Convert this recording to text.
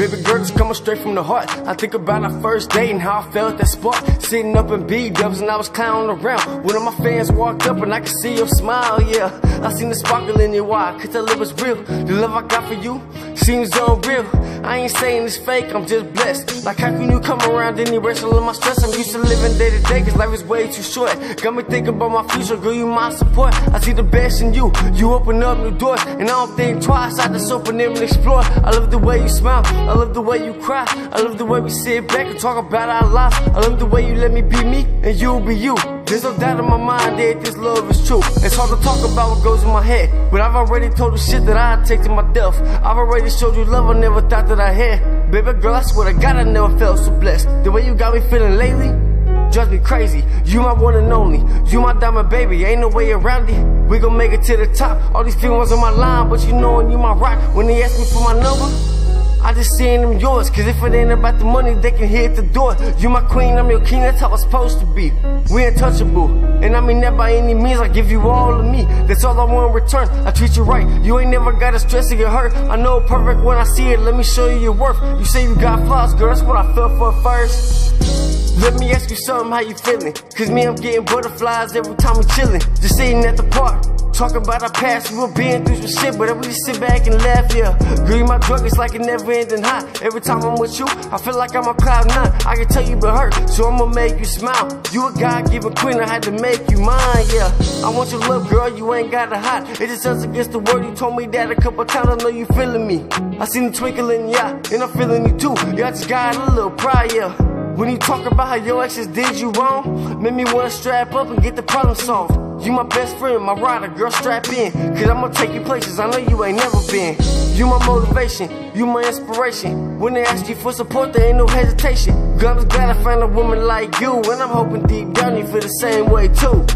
Baby girl, it's coming straight from the heart. I think about our first date and how I felt that spark. Sitting up in B-dubs and I was clowning around. One of my fans walked up and I could see your smile, yeah. I seen the sparkle in your eye, cause that love was real. The love I got for you seems unreal. I ain't saying it's fake, I'm just blessed. Like how can you come around erase all of my stress? I'm used to living day to day, cause life is way too short. Got me thinking about my future, girl, you my support. I see the best in you, you open up new doors. And I don't think twice, I just open them and explore. I love the way you smile, I love the way you cry. I love the way we sit back and talk about our lives. I love the way you let me be me and you be you. There's no doubt in my mind that this love is true. It's hard to talk about what goes in my head, but I've already told you shit that I'd take to my death. I've already showed you love I never thought that I had. Baby girl, I swear to God, I never felt so blessed. The way you got me feeling lately drives me crazy. You my one and only. You my diamond baby. Ain't no way around it. We gon' make it to the top. All these feelings on my line, but you know you my rock. When they ask me for my number. I just seeing them yours, cause if it ain't about the money, they can hit the door. You my queen, I'm your king, that's how it's supposed to be. We untouchable, and I mean that by any means, I give you all of me. That's all I want in return, I treat you right. You ain't never gotta stress or get hurt. I know perfect when I see it, let me show you your worth. You say you got flaws, girl, that's what I felt for first. Let me ask you something, how you feeling? Cause me, I'm getting butterflies every time we chillin'. Just sitting at the park. Talking about our past, we were being through some shit, but we just sit back and laugh, yeah. Girl, my drug, it's like it never ending high. Every time I'm with you, I feel like I'm a cloud nine. I can tell you been hurt, so I'ma make you smile. You a God-given queen, I had to make you mine, yeah. I want your love, girl, you ain't gotta hide. It just us against the world, you told me that a couple times, I know you feeling me. I seen the twinkle in your eye, and I'm feeling you too. Yeah, I just got a little pride, yeah. When you talk about how your exes did you wrong, made me wanna strap up and get the problem solved. You my best friend, my rider, girl, strap in. Cause I'ma take you places I know you ain't never been. You my motivation, you my inspiration. When they ask you for support, there ain't no hesitation. Girl, I'm glad I found a woman like you. And I'm hoping deep down you feel the same way too.